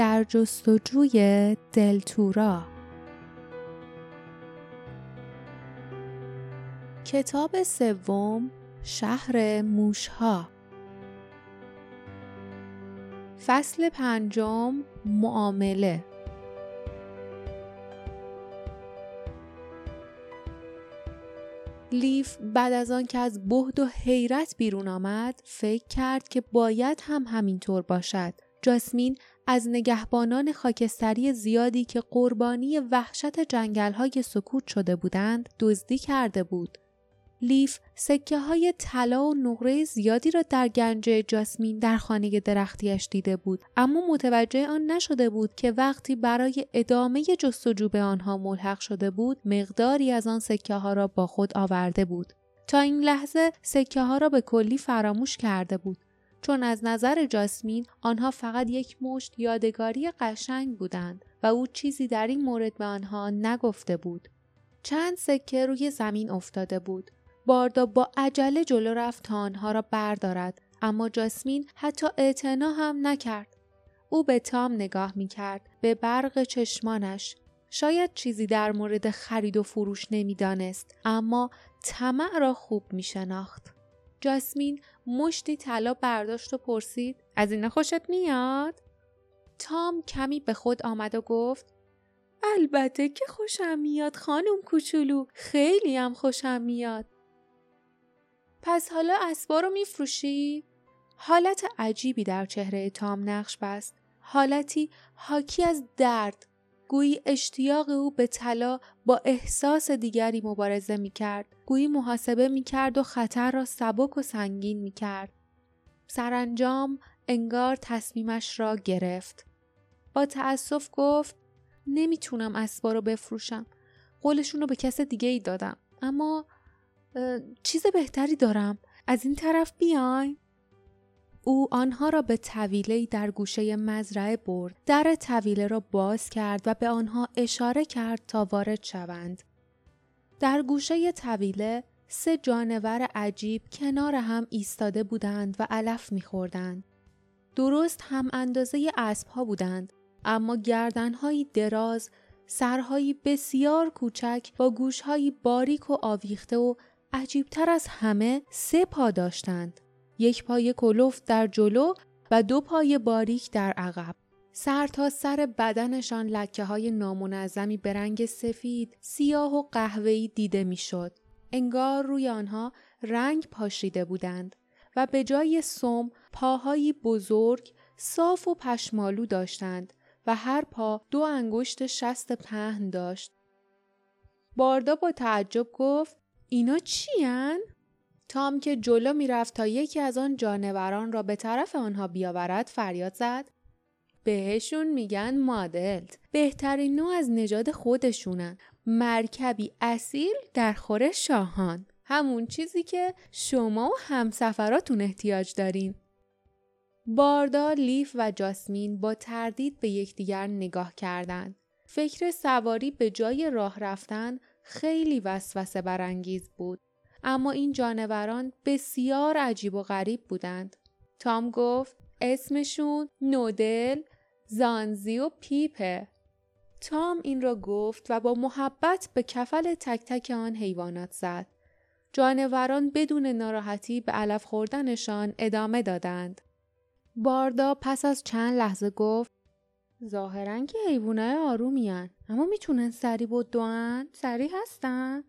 در جستجوی دلتورا. کتاب سوم شهر موشها. فصل پنجم معامله. لیف بعد از آن که از بهد و حیرت بیرون آمد فکر کرد که باید هم همینطور باشد. جاسمین از نگهبانان خاکستری زیادی که قربانی وحشت جنگلهای سکوت شده بودند دزدی کرده بود. لیف سکه های طلا و نقره زیادی را در گنج جاسمین در خانه درختیش دیده بود. اما متوجه آن نشده بود که وقتی برای ادامه جستجو به آنها ملحق شده بود مقداری از آن سکه ها را با خود آورده بود. تا این لحظه سکه ها را به کلی فراموش کرده بود. چون از نظر جاسمین آنها فقط یک مشت یادگاری قشنگ بودند و او چیزی در این مورد به آنها نگفته بود. چند سکه روی زمین افتاده بود. باردا با عجله جلو رفت تا آنها را بردارد اما جاسمین حتی اعتنا هم نکرد. او به تام نگاه می کرد به برق چشمانش. شاید چیزی در مورد خرید و فروش نمی‌دانست اما طمع را خوب می شناخت. جاسمین مشتی طلا برداشت و پرسید از این خوشت میاد؟ تام کمی به خود آمد و گفت البته که خوشم میاد خانم کوچولو خیلی هم خوشم میاد پس حالا اسبا رو میفروشی؟ حالت عجیبی در چهره تام نقش بست. حالتی حاکی از درد. گویی اشتیاق او به طلا با احساس دیگری مبارزه می کرد. گویی محاسبه می کرد و خطر را سبک و سنگین می کرد. سرانجام انگار تصمیمش را گرفت. با تأسف گفت نمی‌تونم اسبا رو بفروشم. قولشون رو به کس دیگه ای دادم. اما چیز بهتری دارم از این طرف بیاین او آنها را به طویله در گوشه مزرعه برد در طویله را باز کرد و به آنها اشاره کرد تا وارد شوند در گوشه طویله سه جانور عجیب کنار هم ایستاده بودند و علف میخوردند درست هم اندازه اسب ها بودند اما گردنهایی دراز سرهایی بسیار کوچک با گوشهایی باریک و آویخته و عجیبتر از همه سه پا داشتند. یک پای کلوف در جلو و دو پای باریک در عقب. سر تا سر بدنشان لکه های نامنظمی به رنگ سفید، سیاه و قهوه‌ای دیده می‌شد. انگار روی آنها رنگ پاشیده بودند و به جای سم پاهایی بزرگ، صاف و پشمالو داشتند و هر پا دو انگشت شست پهن داشت. باردا با تعجب گفت اینا چیان؟ تام که جلو می‌رفت تا یکی از آن جانوران را به طرف آنها بیاورد فریاد زد. بهشون میگن مادلت. بهترین نوع از نژاد خودشونن مرکبی اصیل در خور شاهان. همون چیزی که شما و همسفراتون احتیاج دارین. باردا، لیف و جاسمین با تردید به یکدیگر نگاه کردند. فکر سواری به جای راه رفتن خیلی وسوسه برانگیز بود. اما این جانوران بسیار عجیب و غریب بودند. تام گفت اسمشون نودل زانزی و پیپه. تام این را گفت و با محبت به کفل تک تک آن حیوانات زد. جانوران بدون ناراحتی به علف خوردنشان ادامه دادند. باردا پس از چند لحظه گفت ظاهرا که حیوانای آرومیان اما می‌تونن سری دوان؟ سری هستن.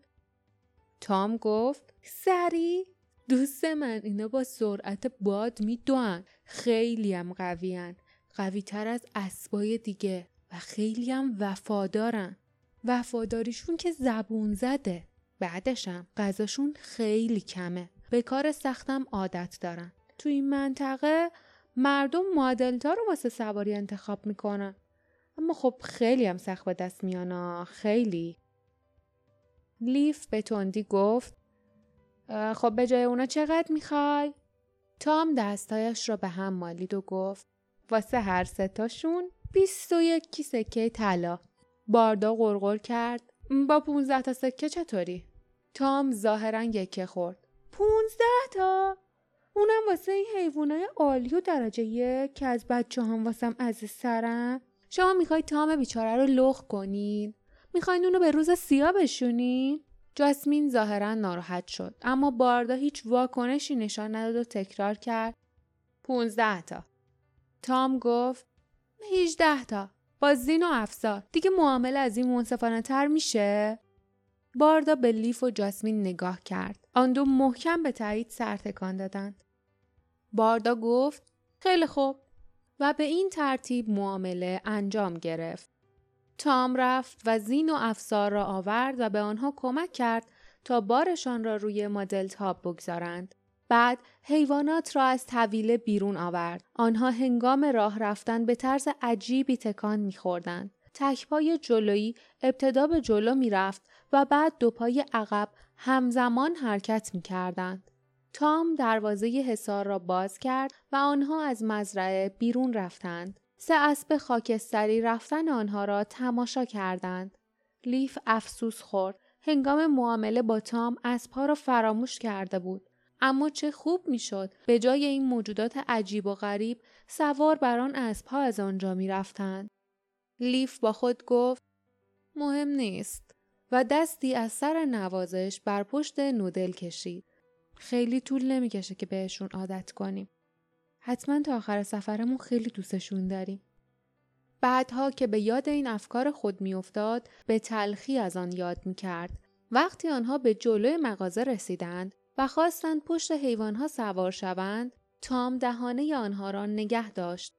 تام گفت سری دوست من اینا با سرعت باد میدوان خیلی هم قویان قوی تر از اسبای دیگه و خیلی هم وفادارن. وفاداریشون که زبون زده. بعدشم غذاشون خیلی کمه. به کار سختم عادت دارن. تو این منطقه مردم مادلتا رو واسه سواری انتخاب می‌کنن. اما خب خیلی هم سخت به دست میانا خیلی. لیف به تندی گفت خب به جای اونا چقدر می‌خوای؟ تام دستایش را به هم مالید و گفت واسه هر ستاشون بیست و یک سکه طلا باردا غرغر کرد با پونزده تا سکه چطوری؟ تام ظاهرا یکه خورد پونزده تا؟ اونم واسه این حیوانای عالی و درجه یک که از بچه هم واسم از سرم شما می‌خواید تام بیچاره رو لخ کنین می‌خواین اونو به روز سیاه بشونین جاسمین ظاهرا ناراحت شد اما باردا هیچ واکنشی نشان نداد و تکرار کرد. پونزده تا. تام گفت هیچده تا. با زین و افزار. دیگه معامله از این منصفانه تر میشه؟ باردا به لیف و جاسمین نگاه کرد. آن دو محکم به تایید سر تکان دادند. باردا گفت خیلی خوب. و به این ترتیب معامله انجام گرفت. تام رفت و زین و افسار را آورد و به آنها کمک کرد تا بارشان را روی مدل تاب بگذارند. بعد حیوانات را از طویله بیرون آورد. آنها هنگام راه رفتن به طرز عجیبی تکان میخوردند. تکپای جلویی ابتدا به جلو می‌رفت و بعد دو پای عقب همزمان حرکت می کردند. تام دروازه حصار را باز کرد و آنها از مزرعه بیرون رفتند. سه اسب خاکستری رفتن آنها را تماشا کردند. لیف افسوس خورد. هنگام معامله با تام اسبها را فراموش کرده بود. اما چه خوب می‌شد به جای این موجودات عجیب و غریب سوار بر آن اسبها از آنجا می رفتند. لیف با خود گفت مهم نیست و دستی از سر نوازش بر پشت نودل کشید. خیلی طول نمی‌کشه که بهشون عادت کنیم. حتما تا آخر سفرمون خیلی دوستشون داریم. بعدها که به یاد این افکار خود میافتاد به تلخی از آن یاد می‌کرد. وقتی آنها به جلوی مغازه رسیدند و خواستند پشت حیوانها سوار شوند تام دهانه آنها را نگه داشت.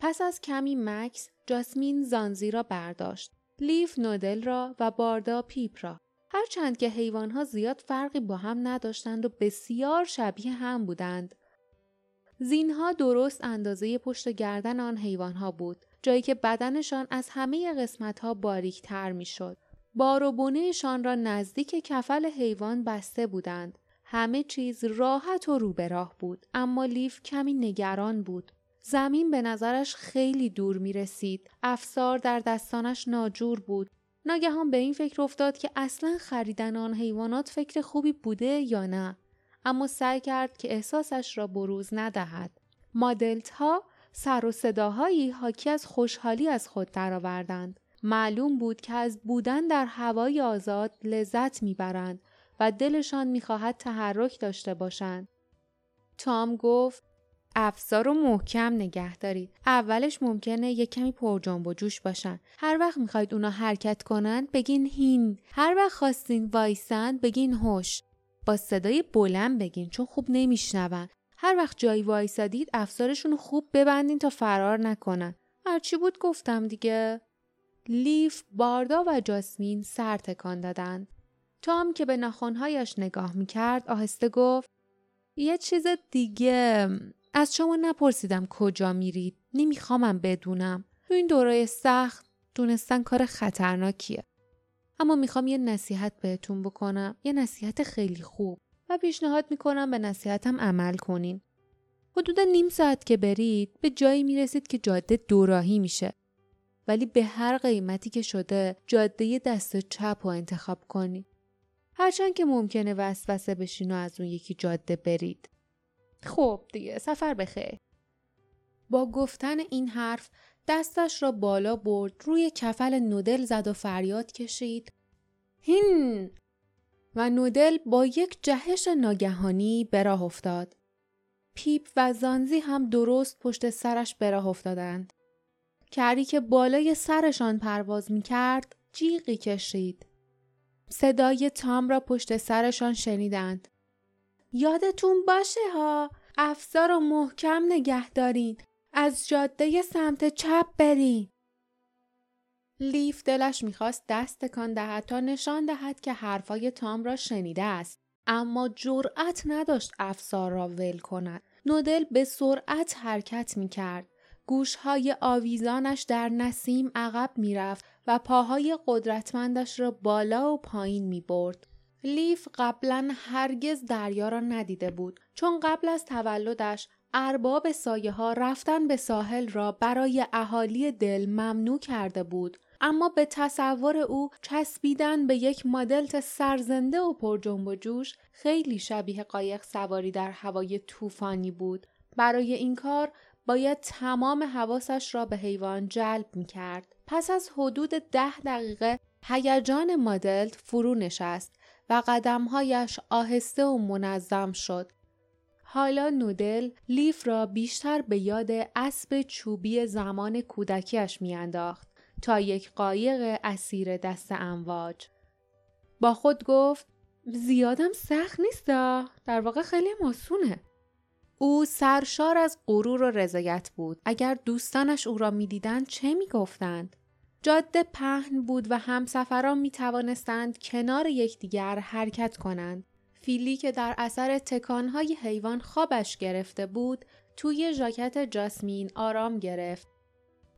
پس از کمی مکس جاسمین زانزی را برداشت لیف نودل را و باردا پیپ را. هرچند که حیوانها زیاد فرقی با هم نداشتند و بسیار شبیه هم بودند. زینها درست اندازه پشت گردن آن حیوانها بود جایی که بدنشان از همه قسمتها می شد. بار و بونهشان را نزدیک کفل حیوان بسته بودند. همه چیز راحت و رو به راه بود اما لیف کمی نگران بود. زمین به نظرش خیلی دور می رسید. افسار در دستانش ناجور بود. ناگهان به این فکر افتاد که اصلا خریدن آن حیوانات فکر خوبی بوده یا نه. اما سعی کرد که احساسش را بروز ندهد. مادلت ها سر و صداهایی حاکی از خوشحالی از خود درآوردند. معلوم بود که از بودن در هوای آزاد لذت می‌برند و دلشان می‌خواهد تحرک داشته باشند. تام گفت افزار رو محکم نگه دارید. اولش ممکنه یه کمی پر جنب و جوش باشن. هر وقت می‌خواید اونا حرکت کنن بگین هین. هر وقت خواستین وایسن بگین هوش. با صدای بلند بگین چون خوب نمیشنون. هر وقت جایی وایسادید افزارشون خوب ببندین تا فرار نکنن. هرچی بود گفتم دیگه. لیف، باردا و جاسمین سر تکان دادند. تام که به ناخونهایش نگاه می‌کرد آهسته گفت یه چیز دیگه از شما نپرسیدم کجا میرید نمیخوامم بدونم تو این دوره سخت دونستن کار خطرناکیه اما می‌خوام یه نصیحت بهتون بکنم یه نصیحت خیلی خوب و پیشنهاد می‌کنم به نصیحتم عمل کنین. حدود نیم ساعت که برید به جایی می‌رسید که جاده دوراهی میشه. ولی به هر قیمتی که شده جاده دست چپ رو انتخاب کنید. هرچند که ممکنه وسوسه بشین و از اون یکی جاده برید. خب دیگه سفر بخیر. با گفتن این حرف دستش را بالا برد روی کفل نودل زد و فریاد کشید. هین و نودل با یک جهش ناگهانی به راه افتاد. پیپ و زانزی هم درست پشت سرش به راه افتادند. کری که بالای سرشان پرواز می کرد جیغی کشید. صدای تام را پشت سرشان شنیدند. یادتون باشه ها افزار رو محکم نگه دارین از جاده سمت چپ برین. لیف دلش می‌خواست دست تکان دهد تا نشان دهد که حرفای تام را شنیده است. اما جرأت نداشت افسار را ول کند. نودل به سرعت حرکت می‌کرد. گوشهای آویزانش در نسیم عقب می‌رفت و پاهای قدرتمندش را بالا و پایین می برد. لیف قبلا هرگز دریا را ندیده بود. چون قبل از تولدش ارباب سایه ها رفتن به ساحل را برای اهالی دل ممنوع کرده بود. اما به تصور او چسبیدن به یک مدلت سرزنده و پر جنب و جوش خیلی شبیه قایق سواری در هوای طوفانی بود. برای این کار باید تمام حواسش را به حیوان جلب می کرد. پس از حدود ده دقیقه هیجان مدلت فرو نشست و قدمهایش آهسته و منظم شد. حالا نودل لیف را بیشتر به یاد اسب چوبی زمان کودکیش میانداخت تا یک قایق اسیر دست امواج. با خود گفت زیادم سخت نیست در واقع خیلی ماسونه. او سرشار از غرور و رضایت بود. اگر دوستانش او را می‌دیدند چه می‌گفتند؟ جاده پهن بود و همسفران می توانستند کنار یکدیگر حرکت کنند. فیلی که در اثر تکانهای حیوان خوابش گرفته بود توی ژاکت جاسمین آرام گرفت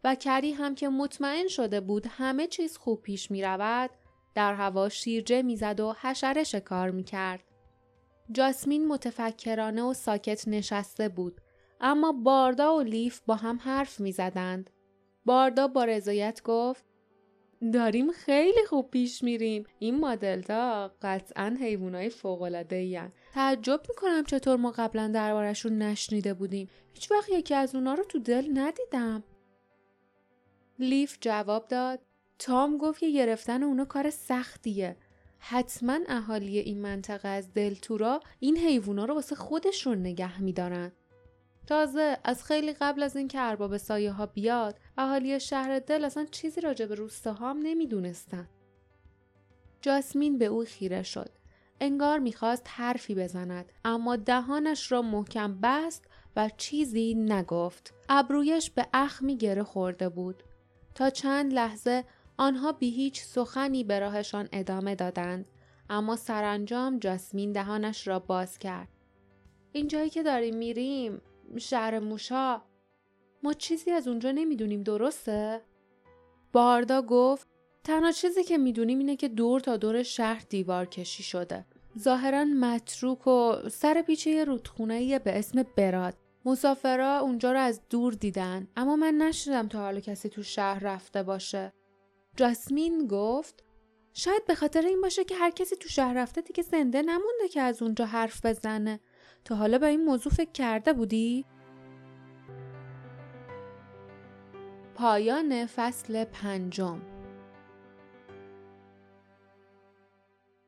و کری هم که مطمئن شده بود همه چیز خوب پیش می رود در هوا شیرجه می‌زد و حشره شکار می کرد. جاسمین متفکرانه و ساکت نشسته بود اما باردا و لیف با هم حرف می زدند. باردا با رضایت گفت داریم خیلی خوب پیش میریم این مدلتا قطعا حیوانای فوقالعاده این تعجب می‌کنم چطور ما قبلا دربارشون نشنیده بودیم هیچ وقت یکی از اونا رو تو دل ندیدم لیف جواب داد. تام گفت که گرفتن اونا کار سختیه. حتما اهالی این منطقه از دلتورا این حیوونا رو واسه خودشون نگه میدارن. تازه از خیلی قبل از اینکه ارباب سایه ها بیاد اهالی شهر دل اصلا چیزی راجع به روستاها هم نمی‌دونستن. جاسمین به او خیره شد. انگار می‌خواست حرفی بزند اما دهانش را محکم بست و چیزی نگفت. ابرویش به اخمی گره خورده بود. تا چند لحظه آنها بی هیچ سخنی به راهشان ادامه دادند. اما سرانجام جاسمین دهانش را باز کرد. اینجایی که داریم میریم شهر موشا. ما چیزی از اونجا نمی‌دونیم درسته؟ باردا گفت تنها چیزی که می‌دونیم اینه که دور تا دور شهر دیوار کشی شده. ظاهرا متروک و سر پیچه رودخونه به اسم براد مسافرا اونجا رو از دور دیدن اما من نشدم تا حالا کسی تو شهر رفته باشه. جاسمین گفت شاید به خاطر این باشه که هر کسی تو شهر رفته دیگه زنده نمونده که از اونجا حرف بزنه. تو حالا به این موضوع فکر کرده بودی؟ پایان فصل پنجم.